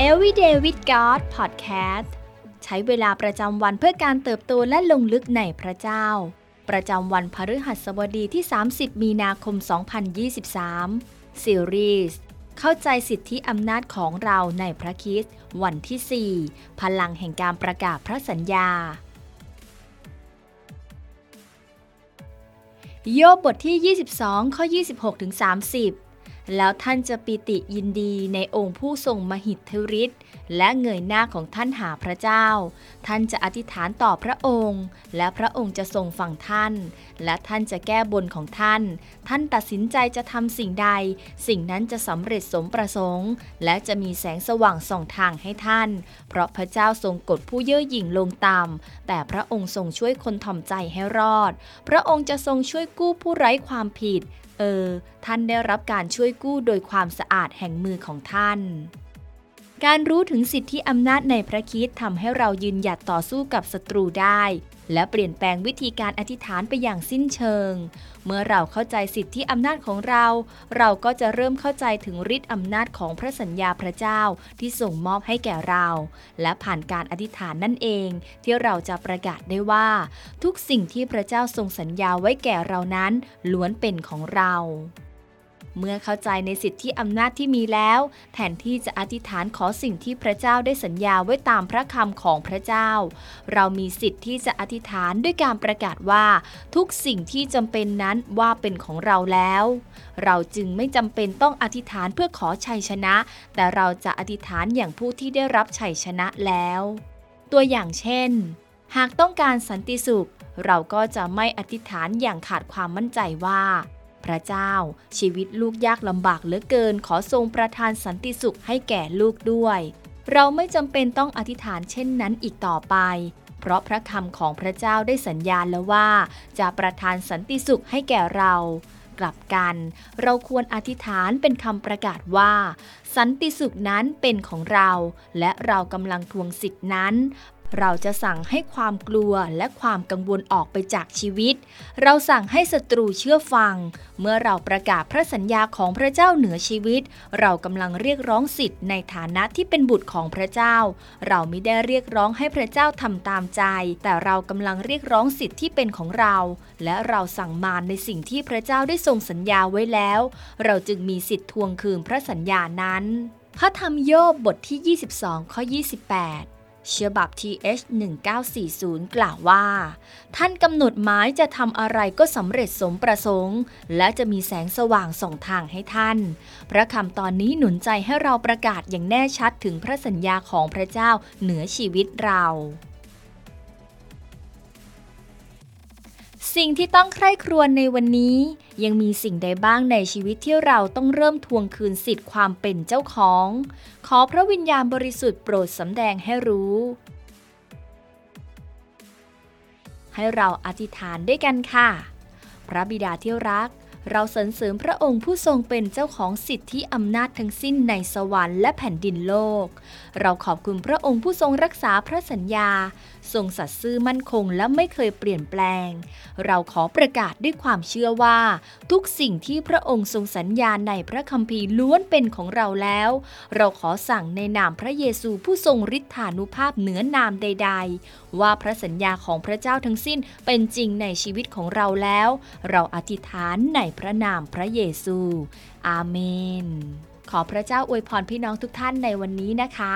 Everyday with God Podcast ใช้เวลาประจำวันเพื่อการเติบโตและลงลึกในพระเจ้า ประจำวันพฤหัสบดีที่ 30 มีนาคม 2023 ซีรีส์เข้าใจสิทธิอำนาจของเราในพระคริสต์วันที่ 4 พลังแห่งการประกาศพระสัญญา โยบบทที่ 22 ข้อ 26ถึง30 แล้วท่านจะปิติยินดีในองค์ผู้ทรงมหิทธิฤทธิ์และเงยหน้าของท่านหาพระเจ้า ท่านจะอธิษฐานต่อพระองค์ และพระองค์จะทรงฟังท่าน และท่านจะแก้บนของท่าน ท่านตัดสินใจจะทำสิ่งใด สิ่งนั้นจะสำเร็จสมประสงค์ และจะมีแสงสว่างส่องทางให้ท่าน เพราะพระเจ้าทรงกดผู้เย่อหยิ่งลงต่ำแต่พระองค์ทรงช่วยคนถ่อมใจให้รอด พระองค์จะทรงช่วยกู้ผู้ไร้ความผิด เออ ท่านได้รับการช่วยกู้โดยความสะอาดแห่งมือของท่าน การรู้ถึงสิทธิอำนาจในพระคิดทำให้เรายืนหยัดต่อสู้กับศัตรูได้ และเปลี่ยนแปลงวิธีการอธิษฐานไปอย่างสิ้นเชิง เมื่อเราเข้าใจสิทธิอำนาจของเรา เราก็จะเริ่มเข้าใจถึงฤทธิ์อำนาจของพระสัญญาพระเจ้าที่ส่งมอบให้แก่เรา และผ่านการอธิษฐานนั่นเอง ที่เราจะประกาศได้ว่า ทุกสิ่งที่พระเจ้าทรงสัญญาไว้แก่เรานั้นล้วนเป็นของเรา เมื่อเข้าใจในสิทธิอำนาจที่มีแล้ว แทนที่จะอธิษฐานขอสิ่งที่พระเจ้าได้สัญญาไว้ตามพระคำของพระเจ้า เรามีสิทธิที่จะอธิษฐานด้วยการประกาศว่า ทุกสิ่งที่จำเป็นนั้นว่าเป็นของเราแล้ว เราจึงไม่จำเป็นต้องอธิษฐานเพื่อขอชัยชนะ แต่เราจะอธิษฐานอย่างผู้ที่ได้รับชัยชนะแล้ว ตัวอย่างเช่น หากต้องการสันติสุข เราก็จะไม่อธิษฐานอย่างขาดความมั่นใจว่า พระเจ้า ชีวิตลูกยากลำบากเหลือเกิน ขอทรงประทานสันติสุขให้แก่ลูกด้วย เราไม่จำเป็นต้องอธิษฐานเช่นนั้นอีกต่อไป เพราะพระคำของพระเจ้าได้สัญญาแล้วว่า จะประทานสันติสุขให้แก่เรากลับกัน เราควรอธิษฐานเป็นคำประกาศว่า สันติสุขนั้นเป็นของเรา และเรากำลังทวงสิทธินั้น เราจะสั่งให้ความกลัวและความกังวลออกไปจากชีวิต เราสั่งให้ศัตรูเชื่อฟัง เมื่อเราประกาศพระสัญญาของพระเจ้าเหนือชีวิต เรากำลังเรียกร้องสิทธิ์ในฐานะที่เป็นบุตรของพระเจ้า เราไม่ได้เรียกร้องให้พระเจ้าทำตามใจ แต่เรากำลังเรียกร้องสิทธิ์ที่เป็นของเรา และเราสั่งมานในสิ่งที่พระเจ้าได้ทรงสัญญาไว้แล้ว เราจึงมีสิทธิ์ทวงคืนพระสัญญานั้น พระธรรมโยบบทที่ 22 ข้อ 28 ฉบับ TH 1940 กล่าวว่า ท่านกำหนดหมายจะทำอะไรก็สำเร็จสมประสงค์ และจะมีแสงสว่างส่องทางให้ท่าน พระคำตอนนี้หนุนใจให้เราประกาศอย่างแน่ชัดถึงพระสัญญาของพระเจ้าเหนือชีวิตเรา สิ่งที่ต้องใคร่ครวญในวันนี้ ยังมีสิ่งใดบ้างในชีวิตที่เราต้องเริ่มทวงคืนสิทธิ์ความเป็นเจ้าของ ขอพระวิญญาณบริสุทธิ์โปรดสำแดงให้รู้ ให้เราอธิษฐานด้วยกันค่ะ พระบิดาที่รัก เราสรรเสริญพระองค์ผู้ทรงเป็นเจ้าของสิทธิอำนาจทั้งสิ้นในสวรรค์และแผ่นดินโลก เราขอบคุณพระองค์ผู้ทรงรักษาพระสัญญา ทรงสัตย์ซื่อมั่นคงและไม่เคยเปลี่ยนแปลง เราขอประกาศด้วยความเชื่อว่า ทุกสิ่งที่พระองค์ทรงสัญญาในพระคัมภีร์ล้วนเป็นของเราแล้ว เราขอสั่งในนามพระเยซูผู้ทรงฤทธานุภาพเหนือนามใด ๆ ว่าพระสัญญาของพระเจ้าทั้งสิ้นเป็นจริงในชีวิตของเราแล้ว เราอธิษฐานในพระนามพระเยซู อาเมน ขอพระเจ้าอวยพรพี่น้องทุกท่านในวันนี้นะคะ